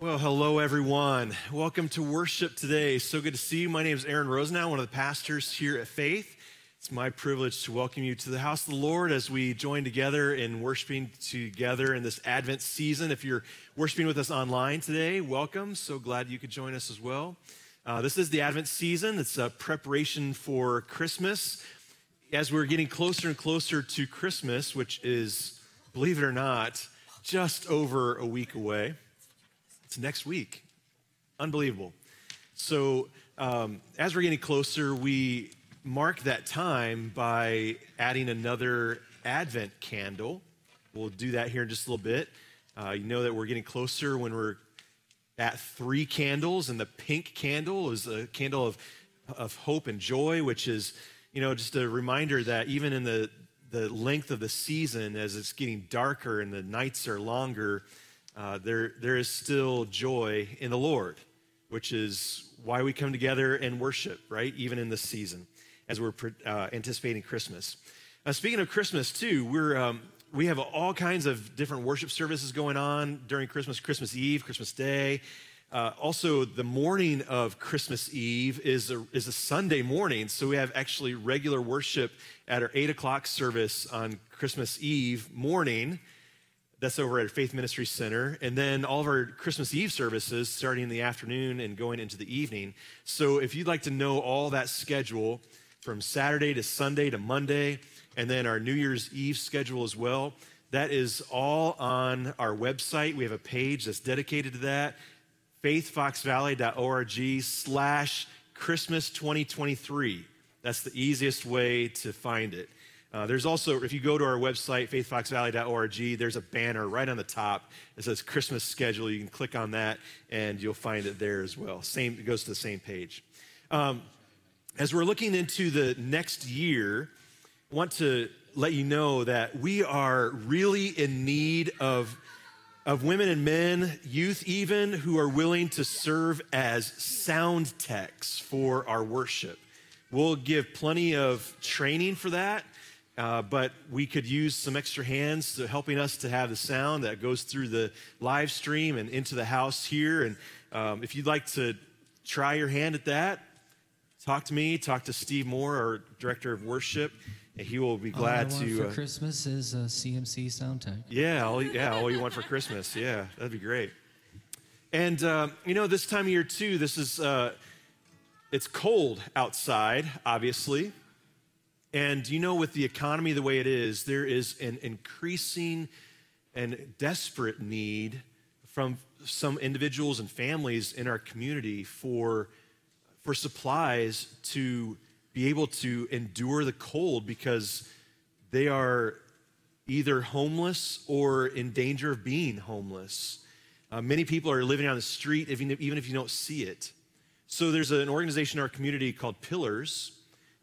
Well, hello, everyone. Welcome to worship today. So good to see you. My name is Aaron Rosenau, one of the pastors here at Faith. It's my privilege to welcome you to the house of the Lord as we join together in worshiping together in this Advent season. If you're worshiping with us online today, welcome. So glad you could join us as well. Uh, this is the Advent season, it's a preparation for Christmas. As we're getting closer and closer to Christmas, which is, believe it or not, just over a week away. It's next week. Unbelievable. So, um, as we're getting closer, we mark that time by adding another Advent candle. We'll do that here in just a little bit. Uh, you know that we're getting closer when we're at three candles, and the pink candle is a candle of, of hope and joy, which is, you know, just a reminder that even in the, the length of the season, as it's getting darker and the nights are longer, uh, there, there is still joy in the Lord, which is why we come together and worship, right? Even in this season, as we're uh, anticipating Christmas. Uh, speaking of Christmas, too, we're, um, we have all kinds of different worship services going on during Christmas, Christmas Eve, Christmas Day. Uh, also, the morning of Christmas Eve is a, is a Sunday morning, so we have actually regular worship at our 8 o'clock service on Christmas Eve morning. That's over at Faith Ministry Center. And then all of our Christmas Eve services starting in the afternoon and going into the evening. So if you'd like to know all that schedule from Saturday to Sunday to Monday, and then our New Year's Eve schedule as well, that is all on our website. We have a page that's dedicated to that faithfoxvalley.org slash Christmas 2023. That's the easiest way to find it. Uh, there's also, if you go to our website, faithfoxvalley.org, there's a banner right on the top. It says Christmas schedule. You can click on that and you'll find it there as well. Same, it goes to the same page. Um, as we're looking into the next year, I want to let you know that we are really in need of, of women and men, youth even, who are willing to serve as sound techs for our worship. We'll give plenty of training for that. Uh, but we could use some extra hands to helping us to have the sound that goes through the live stream and into the house here. And um, if you'd like to try your hand at that, talk to me, talk to Steve Moore, our director of worship, and he will be glad all I want to. For uh, Christmas is a CMC sound tech. Yeah, all, yeah, all you want for Christmas. Yeah, that'd be great. And uh, you know, this time of year too, this is uh, it's cold outside, obviously. And you know, with the economy the way it is, there is an increasing and desperate need from some individuals and families in our community for, for supplies to be able to endure the cold because they are either homeless or in danger of being homeless. Uh, many people are living on the street, even if, even if you don't see it. So there's an organization in our community called Pillars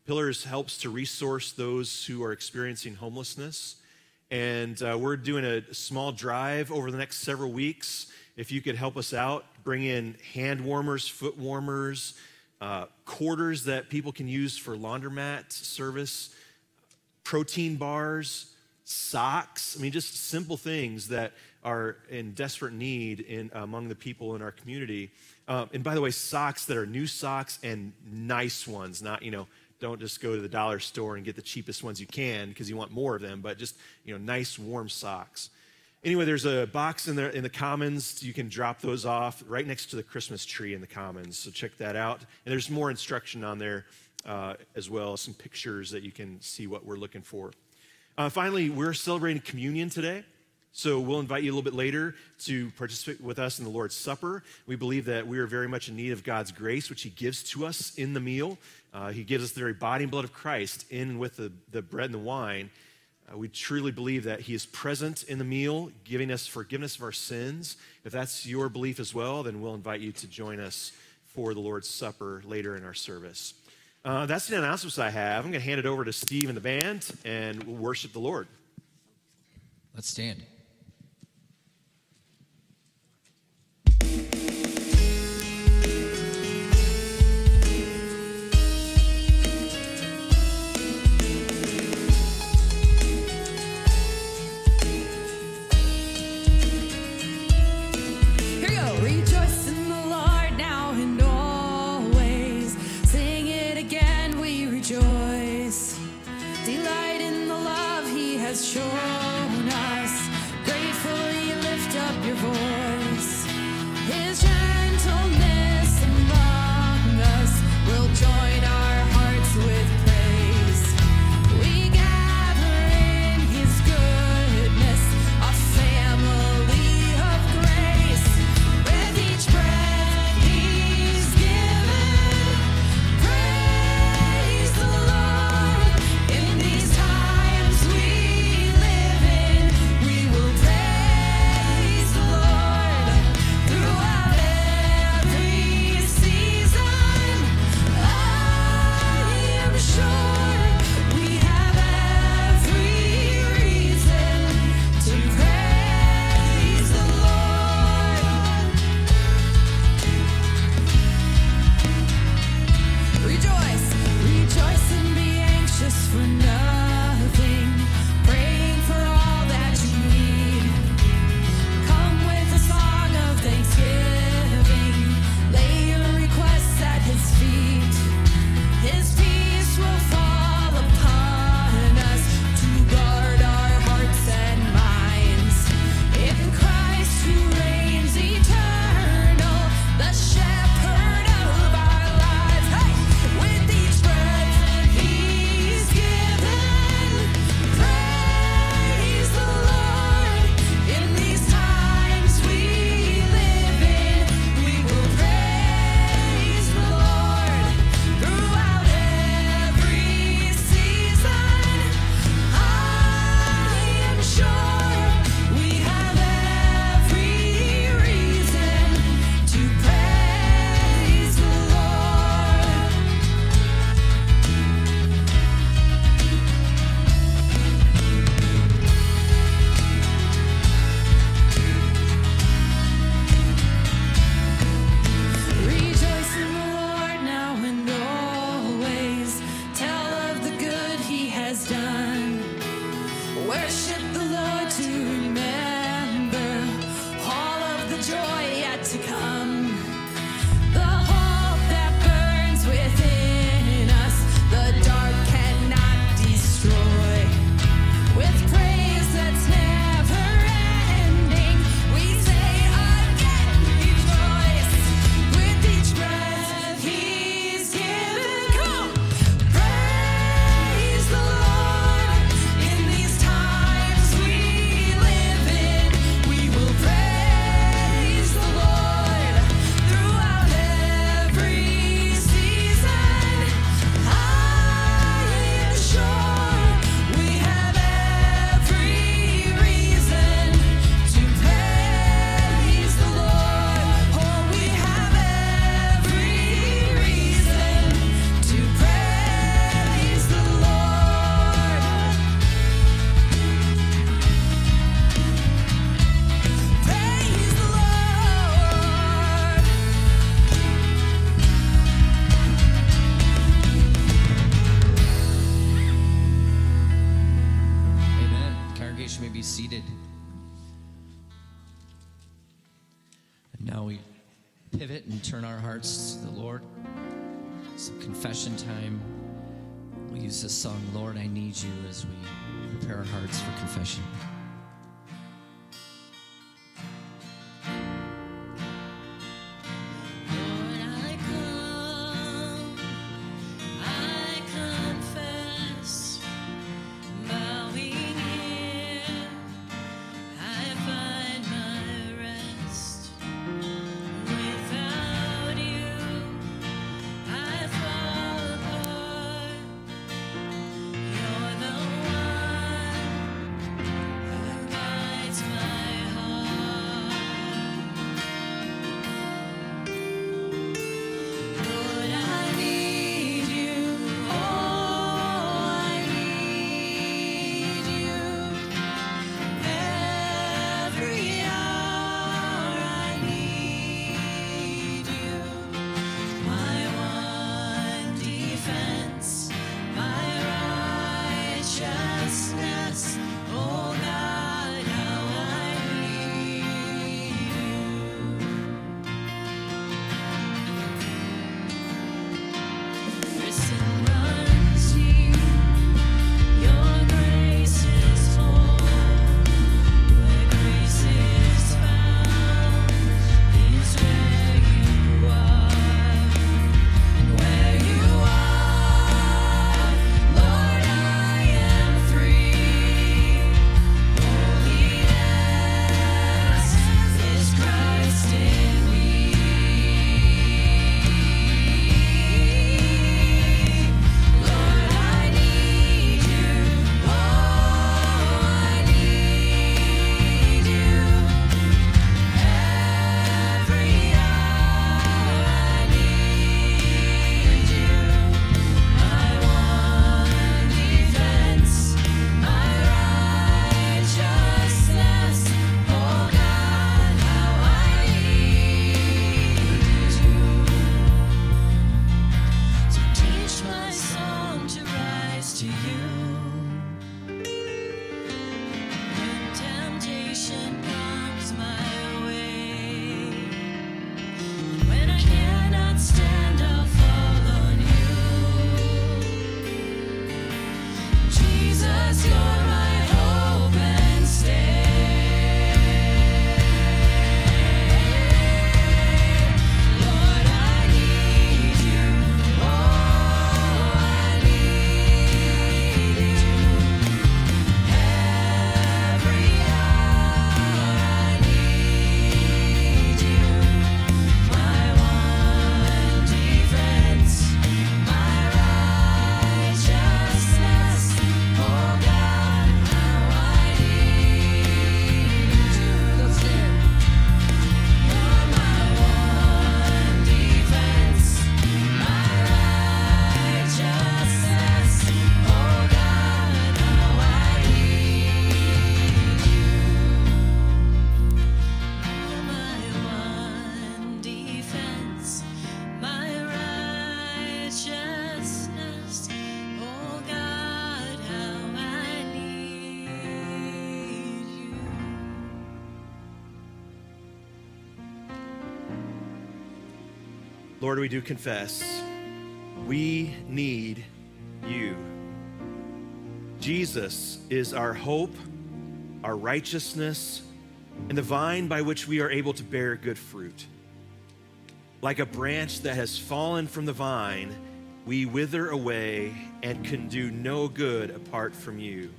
Pillars helps to resource those who are experiencing homelessness. And uh, we're doing a small drive over the next several weeks. If you could help us out, bring in hand warmers, foot warmers, uh, quarters that people can use for laundromat service, protein bars, socks. I mean, just simple things that are in desperate need in, among the people in our community. Um, and by the way, socks that are new socks and nice ones, not, you know, don't just go to the dollar store and get the cheapest ones you can because you want more of them, but just, you know, nice warm socks. Anyway, there's a box in the, in the Commons. You can drop those off right next to the Christmas tree in the Commons. So check that out. And there's more instruction on there uh, as well, some pictures that you can see what we're looking for. Uh, finally, we're celebrating communion today. So we'll invite you a little bit later to participate with us in the Lord's Supper. We believe that we are very much in need of God's grace, which He gives to us in the meal. Uh, he gives us the very body and blood of Christ in with the, the bread and the wine. Uh, we truly believe that He is present in the meal, giving us forgiveness of our sins. If that's your belief as well, then we'll invite you to join us for the Lord's Supper later in our service. Uh, that's the announcements I have. I'm going to hand it over to Steve and the band, and we'll worship the Lord. Let's stand. that's true. Lord, we do confess we need you. Jesus is our hope, our righteousness, and the vine by which we are able to bear good fruit. Like a branch that has fallen from the vine, we wither away and can do no good apart from you.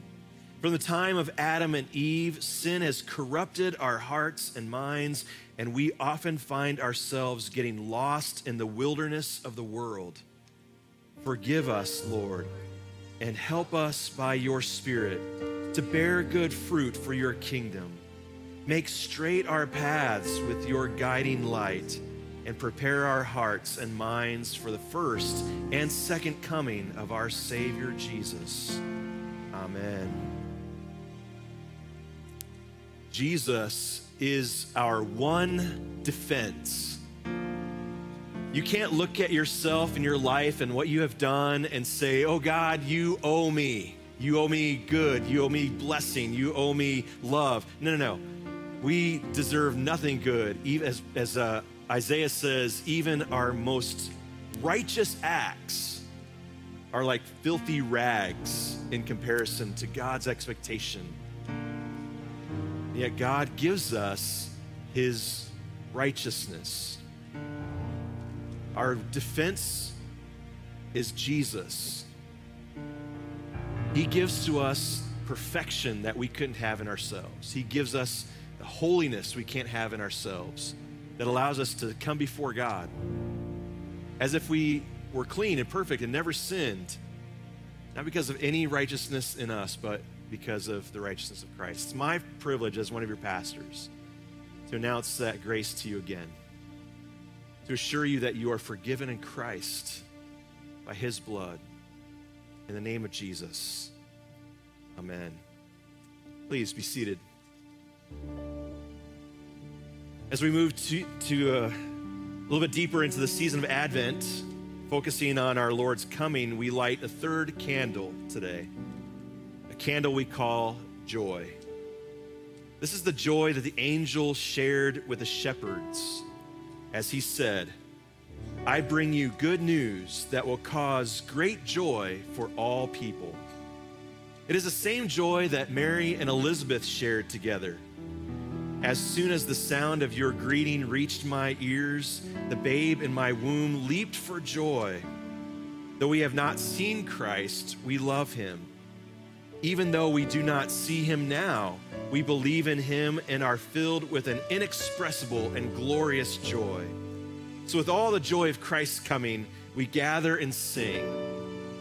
From the time of Adam and Eve, sin has corrupted our hearts and minds, and we often find ourselves getting lost in the wilderness of the world. Forgive us, Lord, and help us by your Spirit to bear good fruit for your kingdom. Make straight our paths with your guiding light and prepare our hearts and minds for the first and second coming of our Savior Jesus. Amen. Jesus is our one defense. You can't look at yourself and your life and what you have done and say, Oh God, you owe me. You owe me good. You owe me blessing. You owe me love. No, no, no. We deserve nothing good. As, as uh, Isaiah says, even our most righteous acts are like filthy rags in comparison to God's expectation Yet God gives us his righteousness. Our defense is Jesus. He gives to us perfection that we couldn't have in ourselves. He gives us the holiness we can't have in ourselves that allows us to come before God as if we were clean and perfect and never sinned, not because of any righteousness in us, but because of the righteousness of Christ. It's my privilege as one of your pastors to announce that grace to you again, to assure you that you are forgiven in Christ by his blood. In the name of Jesus. Amen. Please be seated. As we move to, to uh, a little bit deeper into the season of Advent, focusing on our Lord's coming, we light a third candle today, a candle we call joy. This is the joy that the angel shared with the shepherds as he said, I bring you good news that will cause great joy for all people. It is the same joy that Mary and Elizabeth shared together. As soon as the sound of your greeting reached my ears, the babe in my womb leaped for joy. Though we have not seen Christ, we love him. Even though we do not see him now, we believe in him and are filled with an inexpressible and glorious joy. So, with all the joy of Christ's coming, we gather and sing.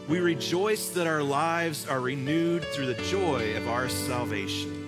We rejoice that our lives are renewed through the joy of our salvation.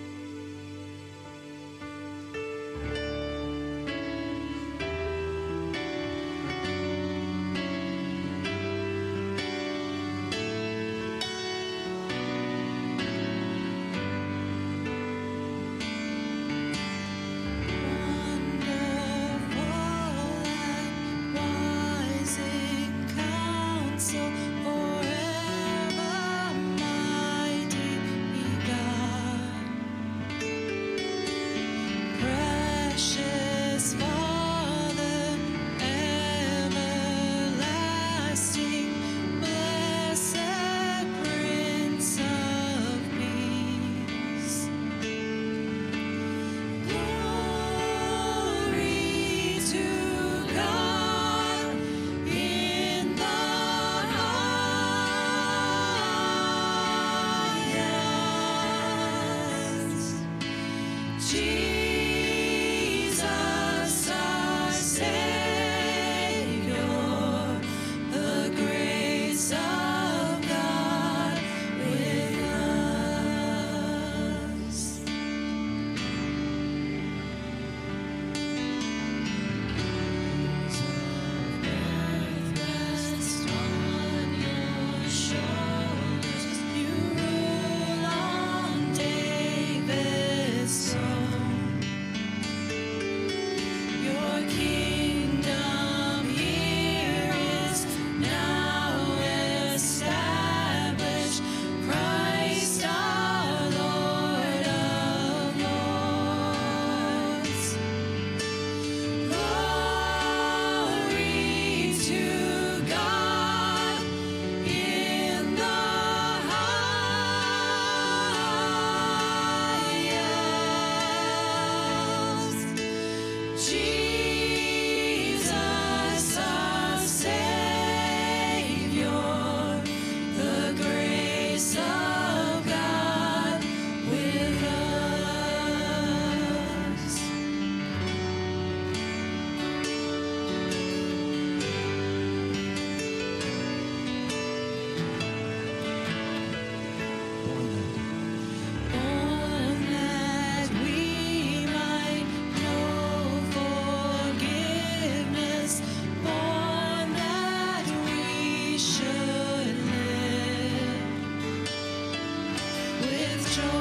Joe.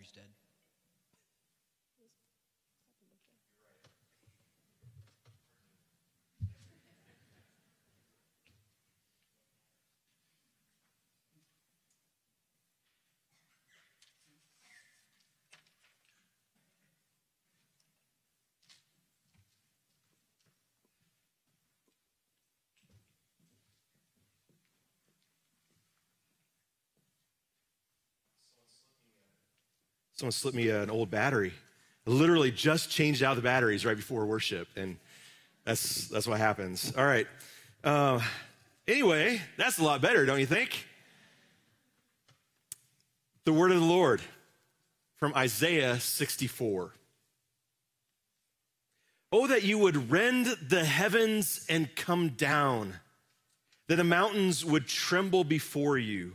Battery's dead. Someone slipped me an old battery. I literally just changed out the batteries right before worship, and that's that's what happens. All right. Uh, anyway, that's a lot better, don't you think? The word of the Lord from Isaiah 64. Oh, that you would rend the heavens and come down, that the mountains would tremble before you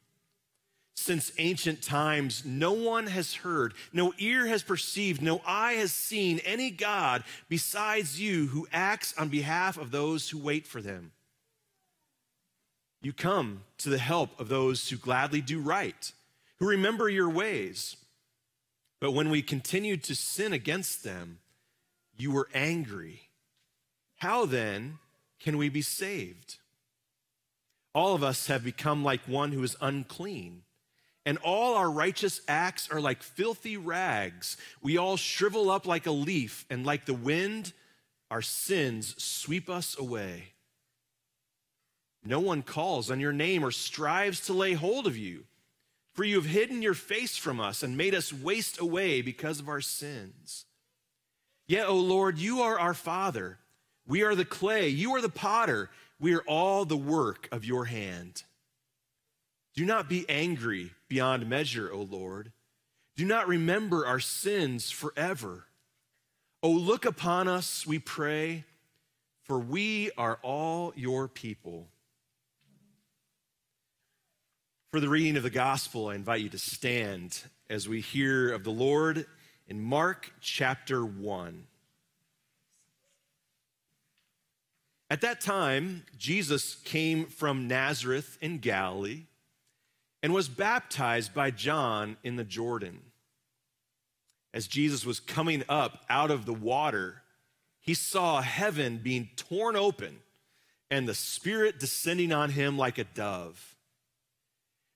Since ancient times, no one has heard, no ear has perceived, no eye has seen any God besides you who acts on behalf of those who wait for them. You come to the help of those who gladly do right, who remember your ways. But when we continued to sin against them, you were angry. How then can we be saved? All of us have become like one who is unclean and all our righteous acts are like filthy rags. We all shrivel up like a leaf, and like the wind, our sins sweep us away. No one calls on your name or strives to lay hold of you, for you have hidden your face from us and made us waste away because of our sins. Yet, O Lord, you are our Father. We are the clay, you are the potter. We are all the work of your hand. Do not be angry beyond measure, O Lord. Do not remember our sins forever. O look upon us, we pray, for we are all your people. For the reading of the gospel, I invite you to stand as we hear of the Lord in Mark chapter 1. At that time, Jesus came from Nazareth in Galilee and was baptized by John in the Jordan. As Jesus was coming up out of the water, he saw heaven being torn open and the Spirit descending on him like a dove.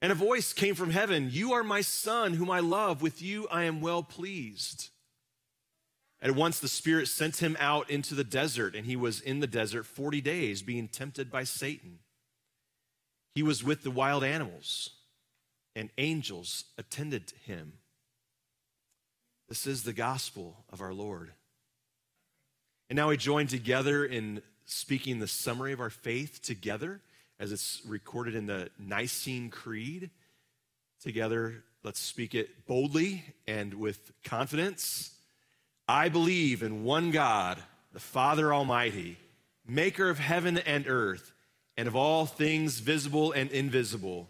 And a voice came from heaven You are my Son, whom I love. With you I am well pleased. At once the Spirit sent him out into the desert, and he was in the desert 40 days, being tempted by Satan. He was with the wild animals and angels attended him. This is the gospel of our Lord. And now we join together in speaking the summary of our faith together as it's recorded in the Nicene Creed. Together, let's speak it boldly and with confidence. I believe in one God, the Father Almighty, maker of heaven and earth, and of all things visible and invisible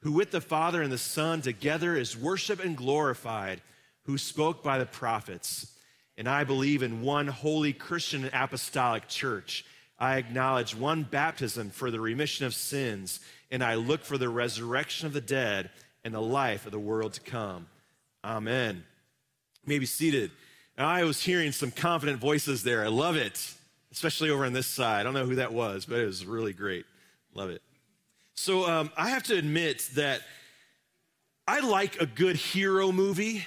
who with the Father and the Son together is worshiped and glorified, who spoke by the prophets. And I believe in one holy Christian and apostolic church. I acknowledge one baptism for the remission of sins, and I look for the resurrection of the dead and the life of the world to come. Amen. You may be seated. I was hearing some confident voices there. I love it, especially over on this side. I don't know who that was, but it was really great. Love it. So um, I have to admit that I like a good hero movie.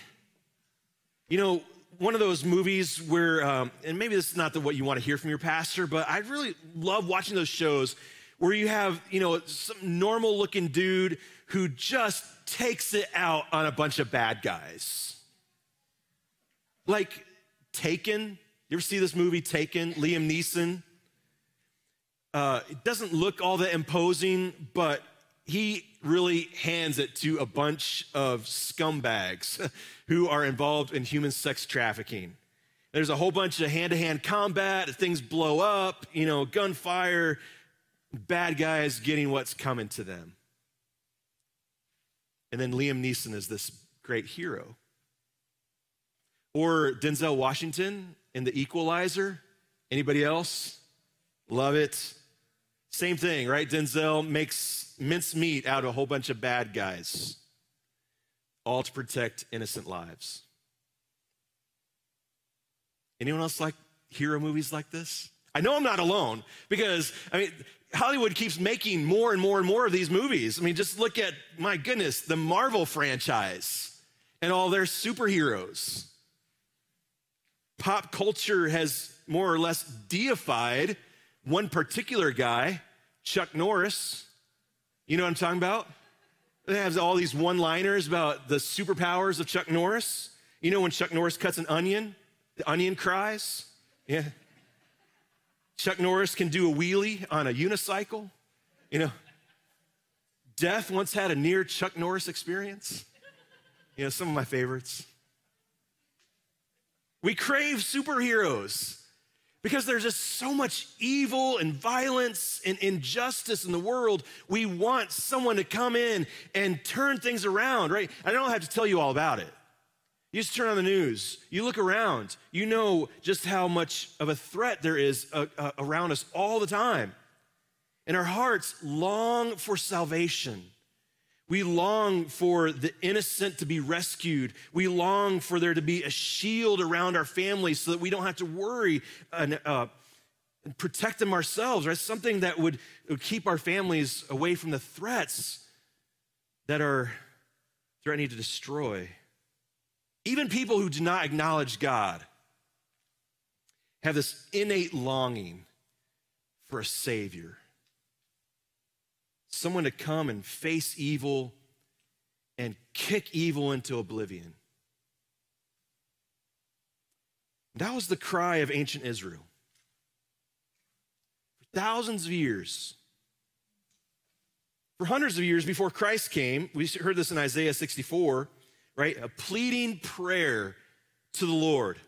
You know, one of those movies where, um, and maybe this is not the, what you want to hear from your pastor, but I really love watching those shows where you have, you know, some normal looking dude who just takes it out on a bunch of bad guys. Like Taken. You ever see this movie, Taken? Liam Neeson. Uh, it doesn't look all that imposing, but he really hands it to a bunch of scumbags who are involved in human sex trafficking. There's a whole bunch of hand to hand combat, things blow up, you know, gunfire, bad guys getting what's coming to them. And then Liam Neeson is this great hero. Or Denzel Washington in The Equalizer. Anybody else? Love it. Same thing, right? Denzel makes mincemeat out of a whole bunch of bad guys, all to protect innocent lives. Anyone else like hero movies like this? I know I'm not alone because, I mean, Hollywood keeps making more and more and more of these movies. I mean, just look at, my goodness, the Marvel franchise and all their superheroes. Pop culture has more or less deified one particular guy, Chuck Norris. You know what I'm talking about? It has all these one liners about the superpowers of Chuck Norris. You know when Chuck Norris cuts an onion, the onion cries? Yeah. Chuck Norris can do a wheelie on a unicycle. You know, Death once had a near Chuck Norris experience. You know, some of my favorites. We crave superheroes because there's just so much evil and violence and injustice in the world. We want someone to come in and turn things around, right? I don't have to tell you all about it. You just turn on the news, you look around, you know just how much of a threat there is uh, uh, around us all the time. And our hearts long for salvation. We long for the innocent to be rescued. We long for there to be a shield around our families so that we don't have to worry and, uh, protect them ourselves, right? Something that would, would keep our families away from the threats that are threatening to destroy even people who do not acknowledge God have this innate longing for a Savior, someone to come and face evil and kick evil into oblivion. That was the cry of ancient Israel. For thousands of years, for hundreds of years before Christ came, we heard this in Isaiah 64 right? A pleading prayer to the Lord.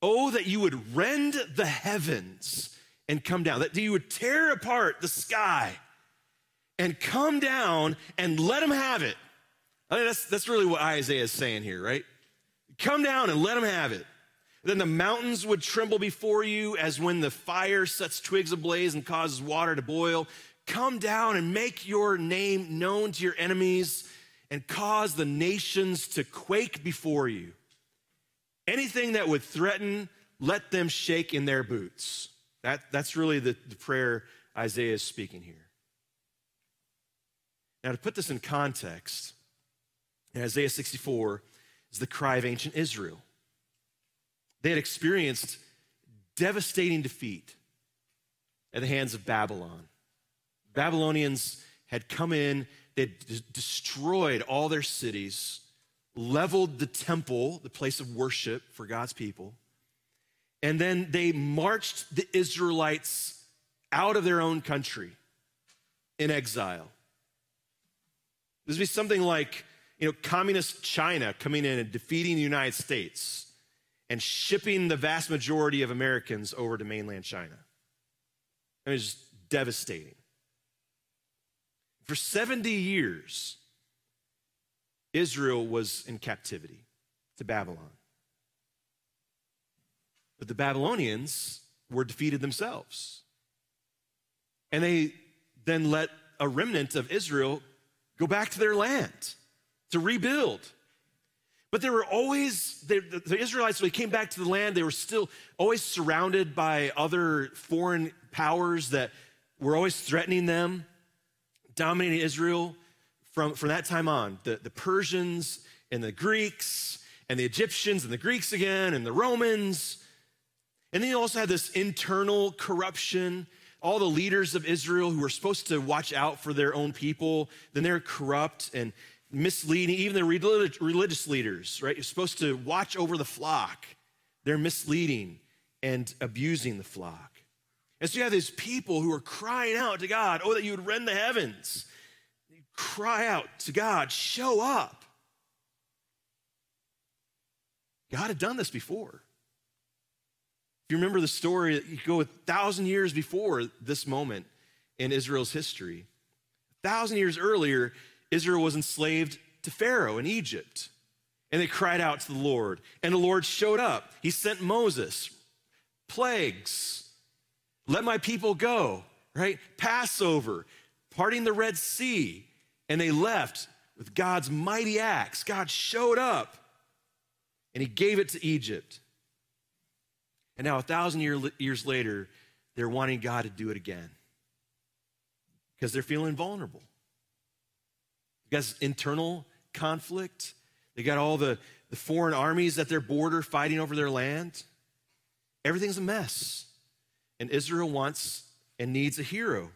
Oh, that you would rend the heavens and come down, that you would tear apart the sky and come down and let him have it. I mean, that's, that's really what Isaiah is saying here, right? Come down and let him have it. Then the mountains would tremble before you as when the fire sets twigs ablaze and causes water to boil. Come down and make your name known to your enemies and cause the nations to quake before you. Anything that would threaten, let them shake in their boots. That, that's really the, the prayer Isaiah is speaking here. Now, to put this in context, Isaiah 64 is the cry of ancient Israel. They had experienced devastating defeat at the hands of Babylon. Babylonians had come in they destroyed all their cities, leveled the temple, the place of worship for God's people, and then they marched the Israelites out of their own country in exile. This would be something like, you know, communist China coming in and defeating the United States and shipping the vast majority of Americans over to mainland China. I mean, it's just devastating. For 70 years, Israel was in captivity to Babylon. But the Babylonians were defeated themselves. And they then let a remnant of Israel go back to their land to rebuild. But they were always, they, the Israelites, when they came back to the land, they were still always surrounded by other foreign powers that were always threatening them, dominating Israel from, from that time on. The, the Persians and the Greeks and the Egyptians and the Greeks again and the Romans. And then you also had this internal corruption. All the leaders of Israel who were supposed to watch out for their own people, then they're corrupt and misleading. Even the religious leaders, right? You're supposed to watch over the flock. They're misleading and abusing the flock. And so you have these people who are crying out to God, oh, that you would rend the heavens. You cry out to God, show up. God had done this before. If you remember the story, you go a thousand years before this moment in Israel's history. A thousand years earlier, Israel was enslaved to Pharaoh in Egypt. And they cried out to the Lord. And the Lord showed up. He sent Moses, plagues, let my people go, right? Passover, parting the Red Sea. And they left with God's mighty acts. God showed up and he gave it to Egypt. And now, a thousand year, years later, they're wanting God to do it again because they're feeling vulnerable. Because internal conflict. They got all the, the foreign armies at their border fighting over their land. Everything's a mess. And Israel wants and needs a hero.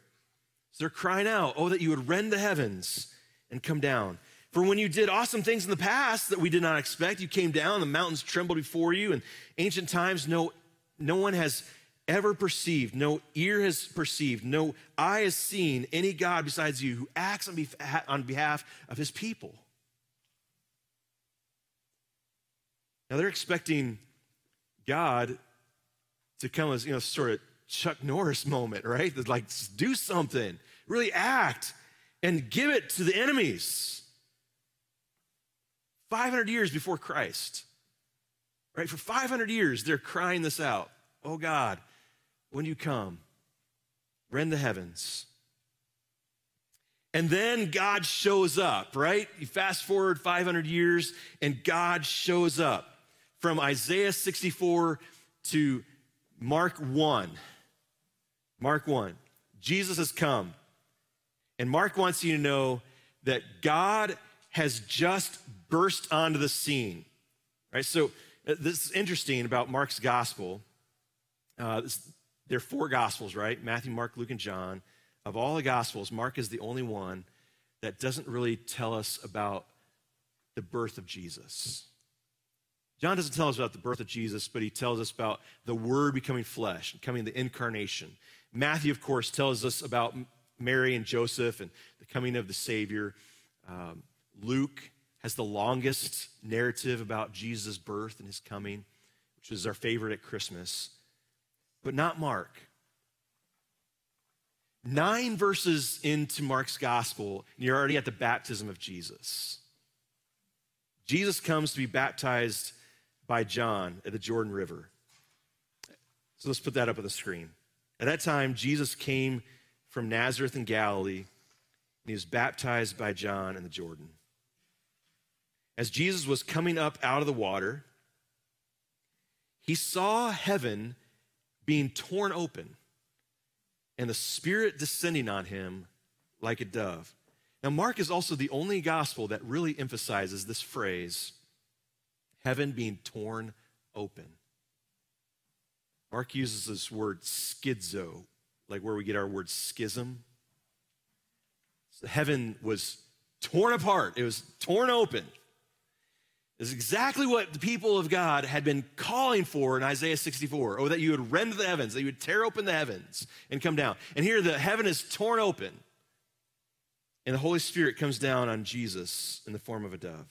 So they're crying out, Oh, that you would rend the heavens and come down. For when you did awesome things in the past that we did not expect, you came down, the mountains trembled before you. In ancient times, no, no one has ever perceived, no ear has perceived, no eye has seen any God besides you who acts on behalf, on behalf of his people. Now they're expecting God to come as, you know, sort of Chuck Norris moment, right? Like, do something, really act, and give it to the enemies. 500 years before Christ, right? For 500 years, they're crying this out. Oh God, when you come, rend the heavens. And then God shows up, right? You fast forward 500 years, and God shows up. From Isaiah 64 to Mark 1. Mark 1. Jesus has come. And Mark wants you to know that God has just burst onto the scene. Right? So this is interesting about Mark's gospel. Uh, this, there are four gospels, right? Matthew, Mark, Luke, and John. Of all the gospels, Mark is the only one that doesn't really tell us about the birth of Jesus. John doesn't tell us about the birth of Jesus, but he tells us about the Word becoming flesh, becoming the incarnation. Matthew, of course, tells us about Mary and Joseph and the coming of the Savior. Um, Luke has the longest narrative about Jesus' birth and his coming, which is our favorite at Christmas, but not Mark. Nine verses into Mark's gospel, and you're already at the baptism of Jesus. Jesus comes to be baptized by John at the Jordan River. So let's put that up on the screen. At that time, Jesus came from Nazareth in Galilee, and he was baptized by John in the Jordan. As Jesus was coming up out of the water, he saw heaven being torn open and the Spirit descending on him like a dove. Now, Mark is also the only gospel that really emphasizes this phrase heaven being torn open. Mark uses this word schizo, like where we get our word schism. So heaven was torn apart, it was torn open is exactly what the people of God had been calling for in Isaiah 64. Oh, that you would rend the heavens, that you would tear open the heavens and come down. And here the heaven is torn open, and the Holy Spirit comes down on Jesus in the form of a dove.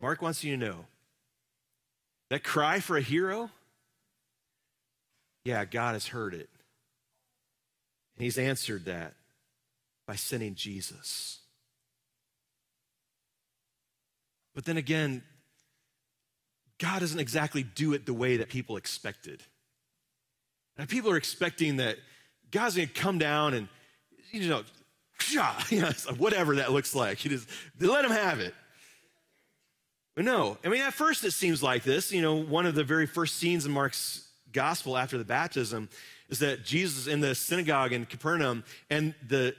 Mark wants you to know that cry for a hero, yeah, God has heard it. And He's answered that by sending Jesus. But then again, God doesn't exactly do it the way that people expected. People are expecting that God's gonna come down and, you know, you know, whatever that looks like. You just let him have it. But no, I mean, at first it seems like this. You know, one of the very first scenes in Mark's gospel after the baptism is that Jesus in the synagogue in Capernaum and the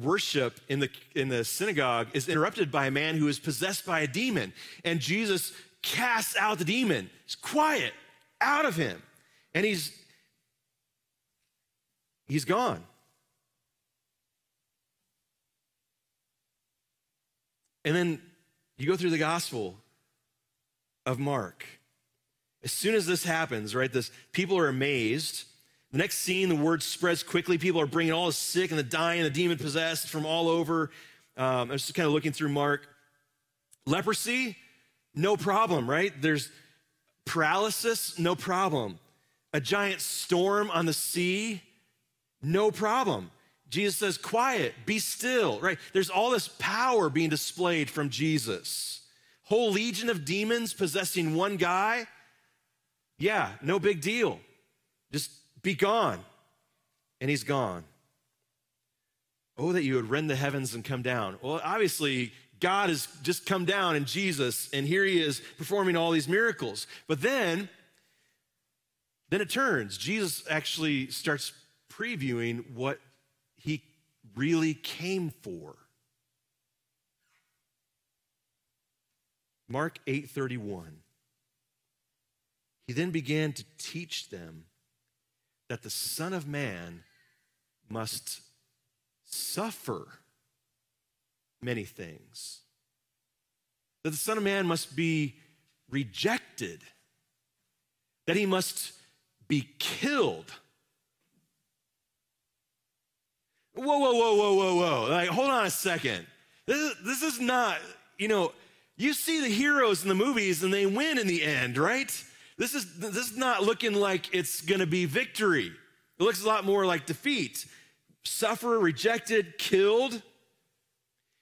worship in the, in the synagogue is interrupted by a man who is possessed by a demon. And Jesus casts out the demon. It's quiet out of him. And he's he's gone. And then you go through the gospel of Mark. As soon as this happens, right, this people are amazed. The next scene, the word spreads quickly. People are bringing all the sick and the dying, the demon possessed from all over. Um, I was just kind of looking through Mark. Leprosy, no problem, right? There's paralysis, no problem. A giant storm on the sea, no problem. Jesus says, quiet, be still, right? There's all this power being displayed from Jesus. Whole legion of demons possessing one guy, yeah, no big deal. Just be gone. And he's gone. Oh, that you would rend the heavens and come down. Well, obviously, God has just come down in Jesus, and here he is performing all these miracles. But then, then it turns. Jesus actually starts previewing what he really came for. Mark 8:31. He then began to teach them that the Son of Man must suffer many things. That the Son of Man must be rejected. That he must be killed. Whoa, whoa, whoa, whoa, whoa, whoa. Like, hold on a second. This is, this is not, you know, you see the heroes in the movies and they win in the end, right? This is, this is not looking like it's gonna be victory. It looks a lot more like defeat. Suffer, rejected, killed.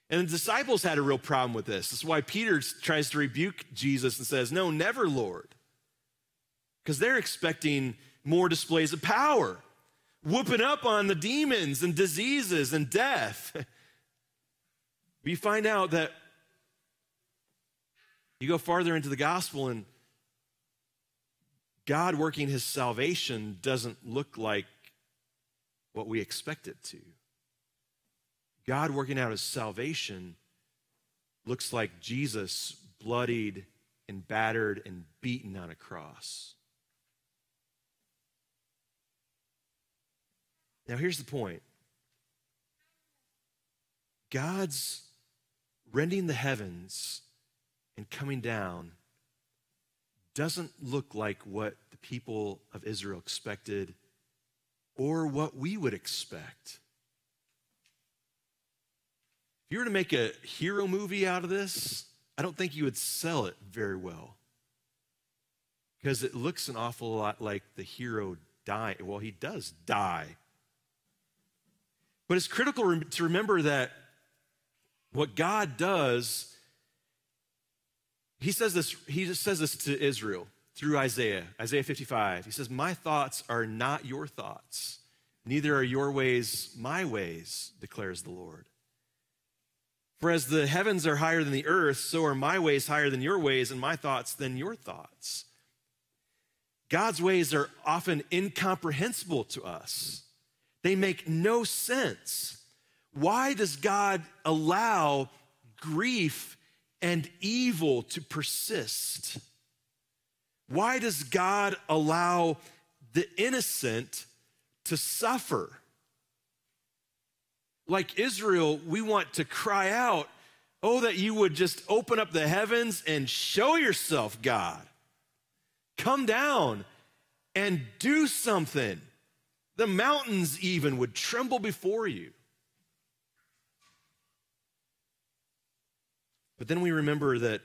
And the disciples had a real problem with this. That's why Peter tries to rebuke Jesus and says, No, never, Lord. Because they're expecting more displays of power, whooping up on the demons and diseases and death. we find out that you go farther into the gospel, and God working his salvation doesn't look like what we expect it to. God working out his salvation looks like Jesus bloodied and battered and beaten on a cross. Now, here's the point God's rending the heavens and coming down doesn't look like what the people of Israel expected or what we would expect. If you were to make a hero movie out of this, I don't think you would sell it very well. Because it looks an awful lot like the hero dying. Well, he does die. But it's critical to remember that what God does he says this, he says this to Israel through Isaiah, Isaiah 55. He says, My thoughts are not your thoughts, neither are your ways my ways, declares the Lord. For as the heavens are higher than the earth, so are my ways higher than your ways, and my thoughts than your thoughts. God's ways are often incomprehensible to us, they make no sense. Why does God allow grief and evil to persist? Why does God allow the innocent to suffer? Like Israel, we want to cry out, Oh, that you would just open up the heavens and show yourself, God. Come down and do something. The mountains even would tremble before you. But then we remember that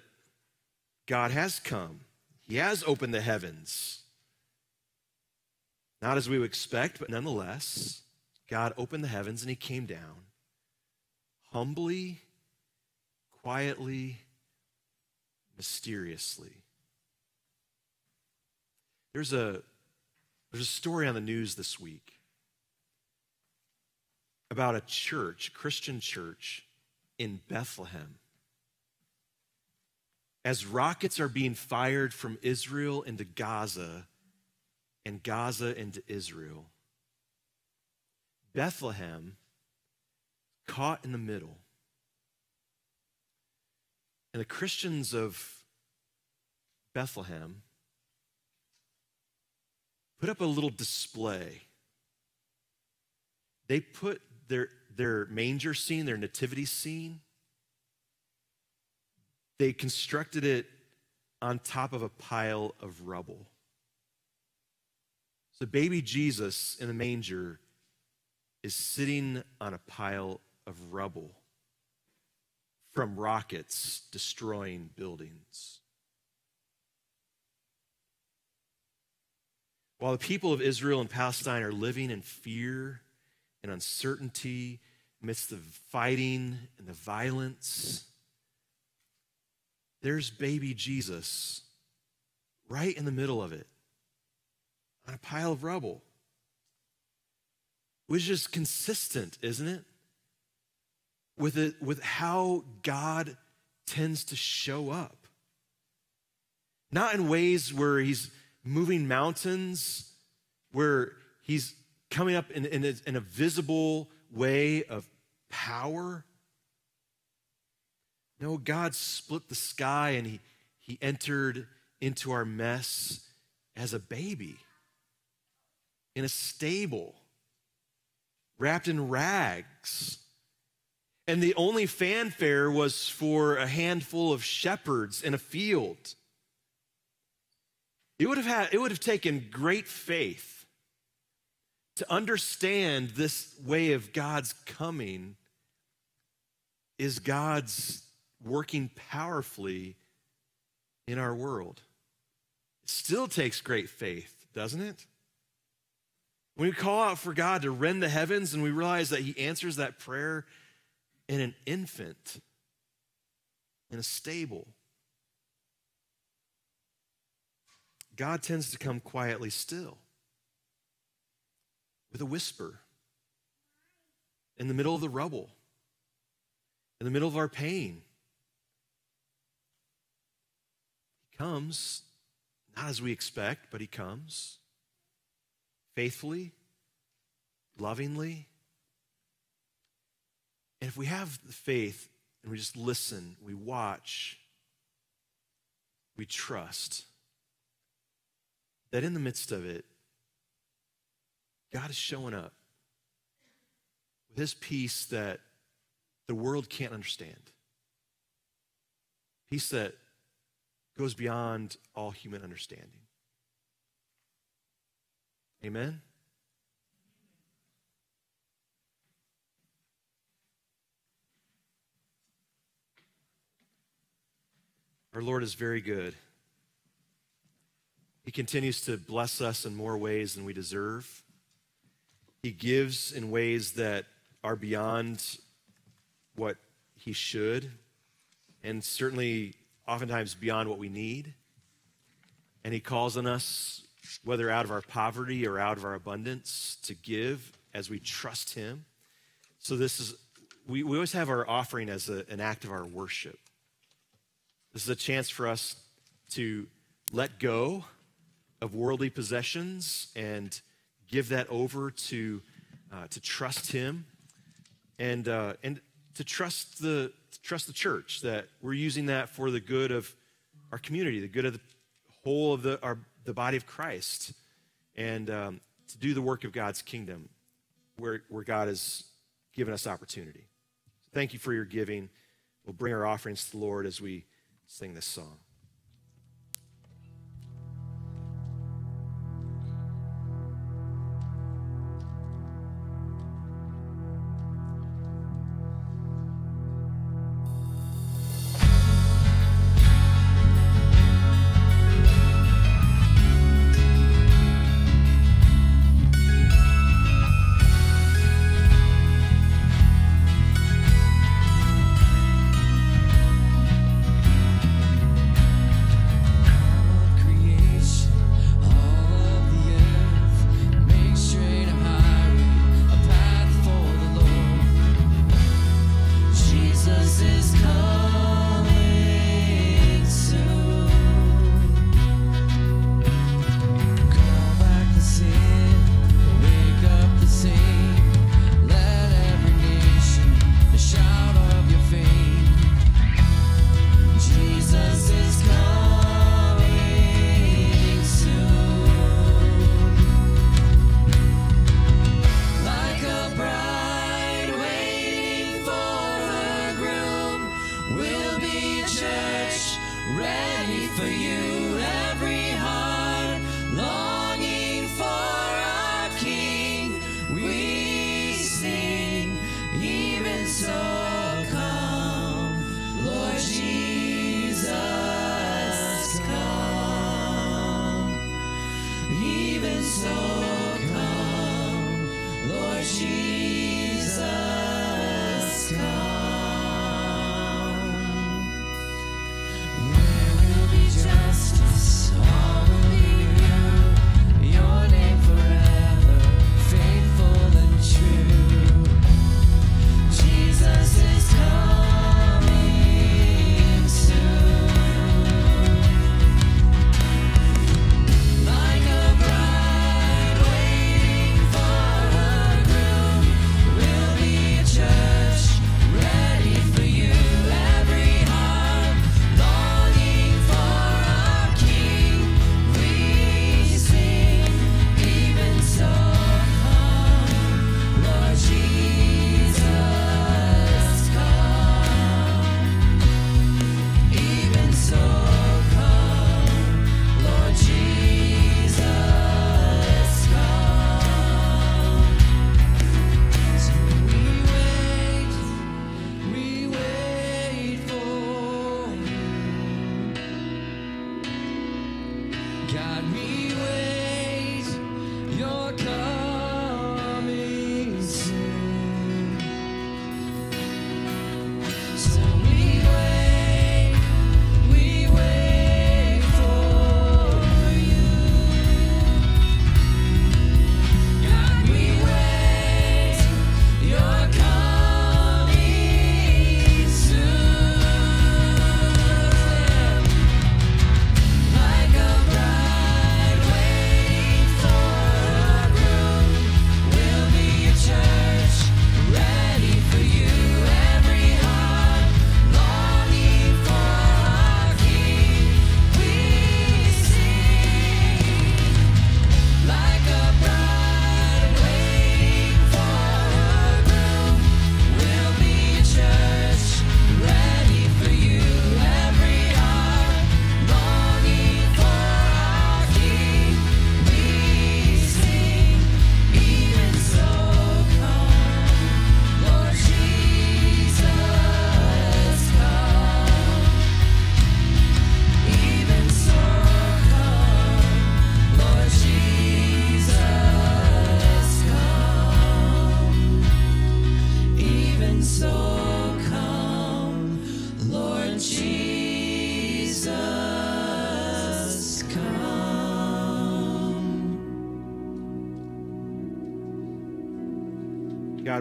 God has come, He has opened the heavens. Not as we would expect, but nonetheless, God opened the heavens and He came down humbly, quietly, mysteriously. There's a, there's a story on the news this week about a church, Christian church in Bethlehem. As rockets are being fired from Israel into Gaza and Gaza into Israel, Bethlehem caught in the middle. And the Christians of Bethlehem put up a little display. They put their, their manger scene, their nativity scene, they constructed it on top of a pile of rubble. So, baby Jesus in the manger is sitting on a pile of rubble from rockets destroying buildings. While the people of Israel and Palestine are living in fear and uncertainty amidst the fighting and the violence, there's baby Jesus right in the middle of it on a pile of rubble, which is just consistent, isn't it? With, it, with how God tends to show up. Not in ways where he's moving mountains, where he's coming up in, in, a, in a visible way of power. No, God split the sky and he, he entered into our mess as a baby in a stable, wrapped in rags. And the only fanfare was for a handful of shepherds in a field. It would have, had, it would have taken great faith to understand this way of God's coming is God's working powerfully in our world. It still takes great faith, doesn't it? When we call out for God to rend the heavens and we realize that He answers that prayer in an infant, in a stable. God tends to come quietly still with a whisper in the middle of the rubble, in the middle of our pain. He comes, not as we expect, but He comes faithfully, lovingly. And if we have the faith and we just listen, we watch, we trust, that in the midst of it, God is showing up with his peace that the world can't understand. Peace that goes beyond all human understanding. Amen? Our Lord is very good. He continues to bless us in more ways than we deserve. He gives in ways that are beyond what He should, and certainly oftentimes beyond what we need. And He calls on us, whether out of our poverty or out of our abundance, to give as we trust Him. So, this is, we, we always have our offering as a, an act of our worship. This is a chance for us to let go of worldly possessions and give that over to, uh, to trust Him and, uh, and to trust the, to trust the church, that we're using that for the good of our community, the good of the whole of the, our, the body of Christ, and um, to do the work of God's kingdom where, where God has given us opportunity. Thank you for your giving. We'll bring our offerings to the Lord as we sing this song.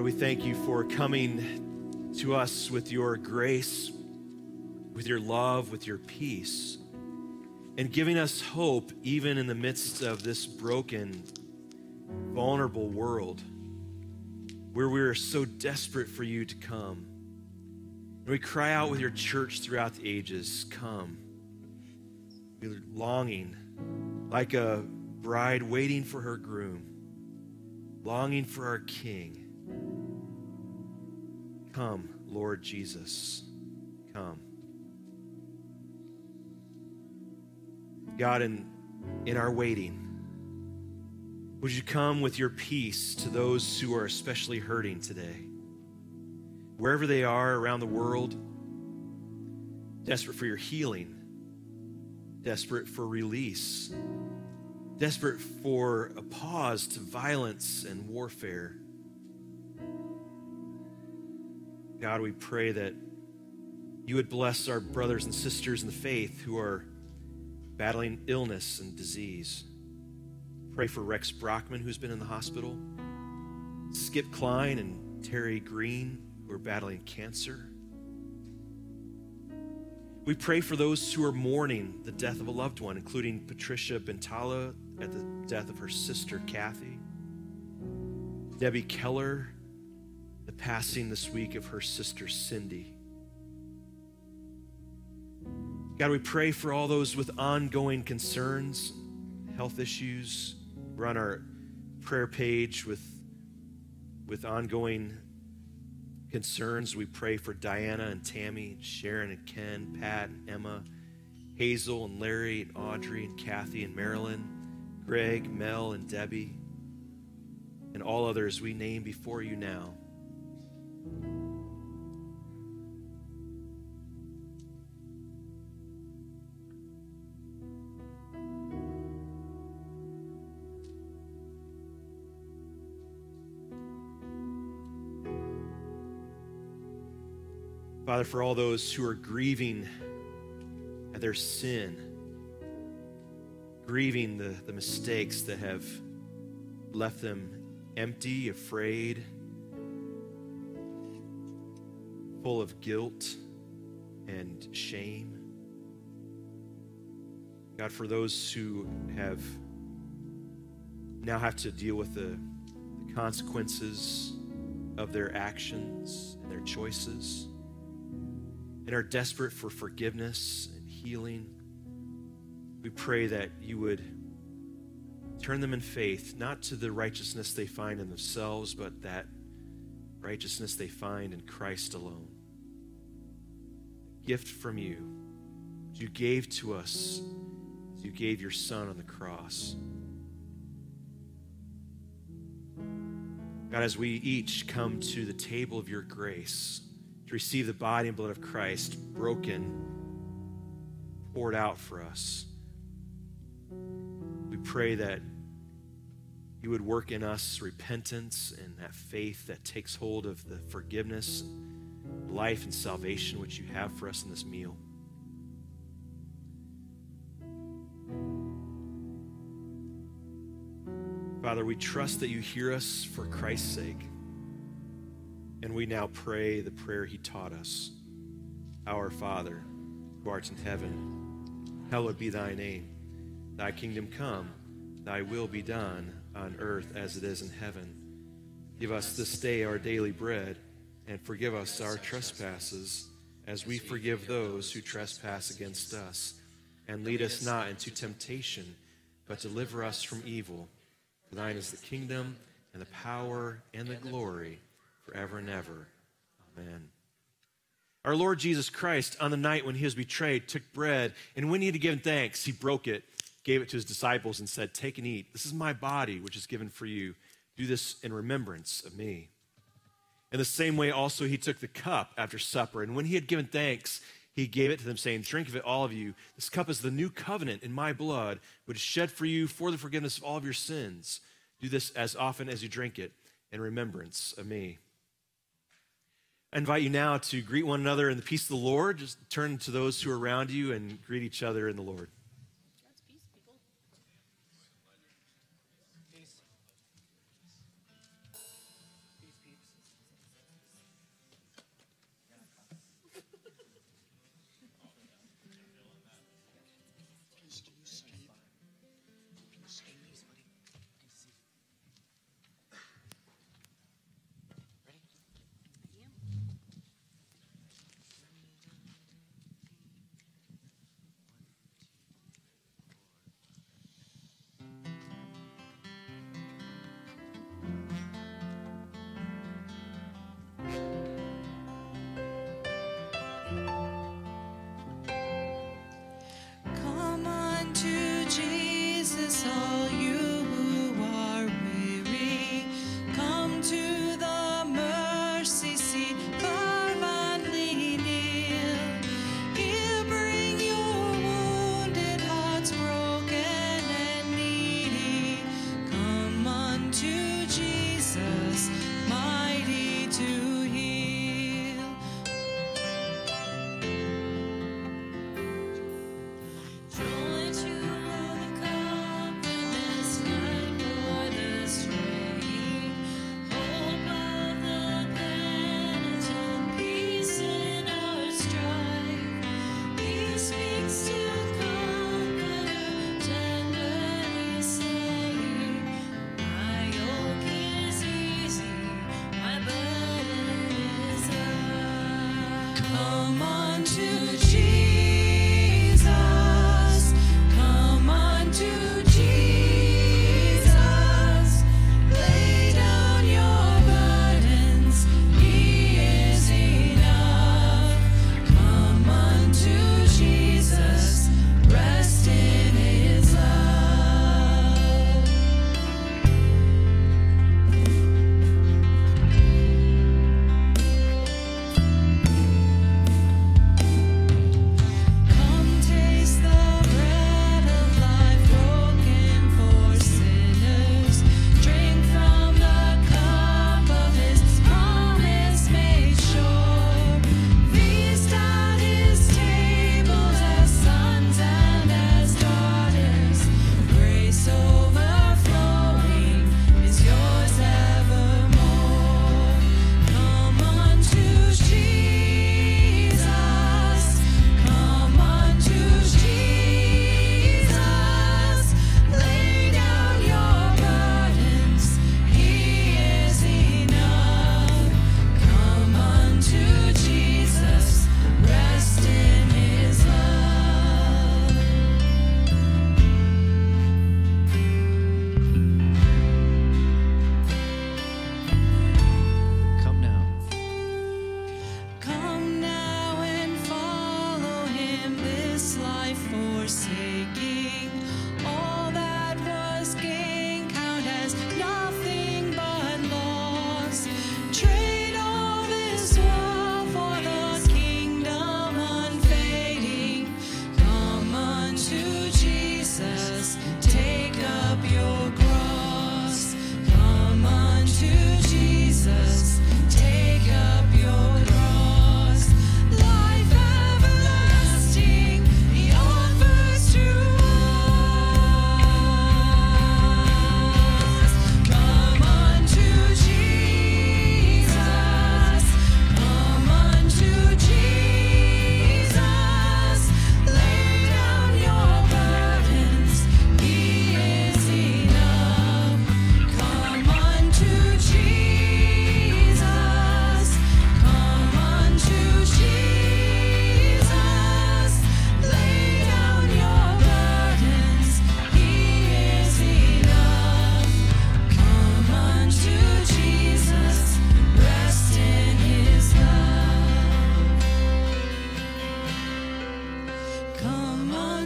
We thank you for coming to us with your grace, with your love, with your peace, and giving us hope even in the midst of this broken, vulnerable world where we are so desperate for you to come. And we cry out with your church throughout the ages, come. We're longing like a bride waiting for her groom, longing for our king. Come, Lord Jesus, come. God, in, in our waiting, would you come with your peace to those who are especially hurting today? Wherever they are around the world, desperate for your healing, desperate for release, desperate for a pause to violence and warfare. God, we pray that you would bless our brothers and sisters in the faith who are battling illness and disease. Pray for Rex Brockman, who's been in the hospital, Skip Klein and Terry Green, who are battling cancer. We pray for those who are mourning the death of a loved one, including Patricia Bentala at the death of her sister, Kathy, Debbie Keller, the passing this week of her sister, Cindy. God, we pray for all those with ongoing concerns, health issues. We're on our prayer page with, with ongoing concerns. We pray for Diana and Tammy, Sharon and Ken, Pat and Emma, Hazel and Larry and Audrey and Kathy and Marilyn, Greg, Mel, and Debbie, and all others we name before you now. Father, for all those who are grieving at their sin, grieving the, the mistakes that have left them empty, afraid, full of guilt and shame. God, for those who have now have to deal with the, the consequences of their actions and their choices and are desperate for forgiveness and healing, we pray that you would turn them in faith, not to the righteousness they find in themselves, but that righteousness they find in Christ alone. Gift from you, you gave to us, you gave your Son on the cross. God, as we each come to the table of your grace, to receive the body and blood of Christ broken, poured out for us. We pray that you would work in us repentance and that faith that takes hold of the forgiveness, life, and salvation which you have for us in this meal. Father, we trust that you hear us for Christ's sake. And we now pray the prayer he taught us Our Father, who art in heaven, hallowed be thy name. Thy kingdom come, thy will be done on earth as it is in heaven. Give us this day our daily bread, and forgive us our trespasses as we forgive those who trespass against us. And lead us not into temptation, but deliver us from evil. For thine is the kingdom, and the power, and the glory forever and ever. Amen. Our Lord Jesus Christ, on the night when he was betrayed, took bread, and when he had given thanks, he broke it, gave it to his disciples, and said, Take and eat. This is my body, which is given for you. Do this in remembrance of me. In the same way, also, he took the cup after supper, and when he had given thanks, he gave it to them, saying, Drink of it, all of you. This cup is the new covenant in my blood, which is shed for you for the forgiveness of all of your sins. Do this as often as you drink it in remembrance of me. I invite you now to greet one another in the peace of the Lord. Just turn to those who are around you and greet each other in the Lord.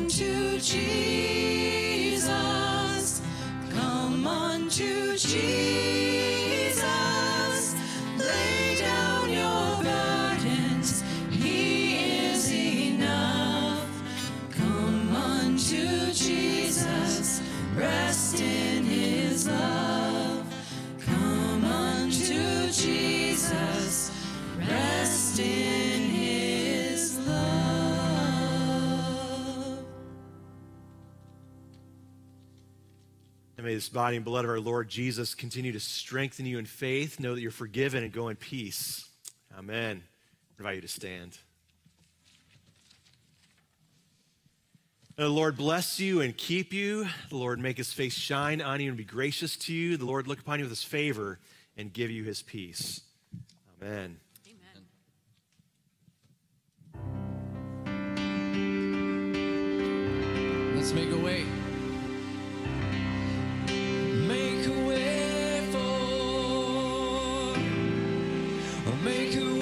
Unto Jesus, come unto Jesus. This body and blood of our Lord Jesus continue to strengthen you in faith. Know that you're forgiven and go in peace. Amen. I invite you to stand. The Lord bless you and keep you. The Lord make his face shine on you and be gracious to you. The Lord look upon you with his favor and give you his peace. Amen. Amen. Let's make a way. make a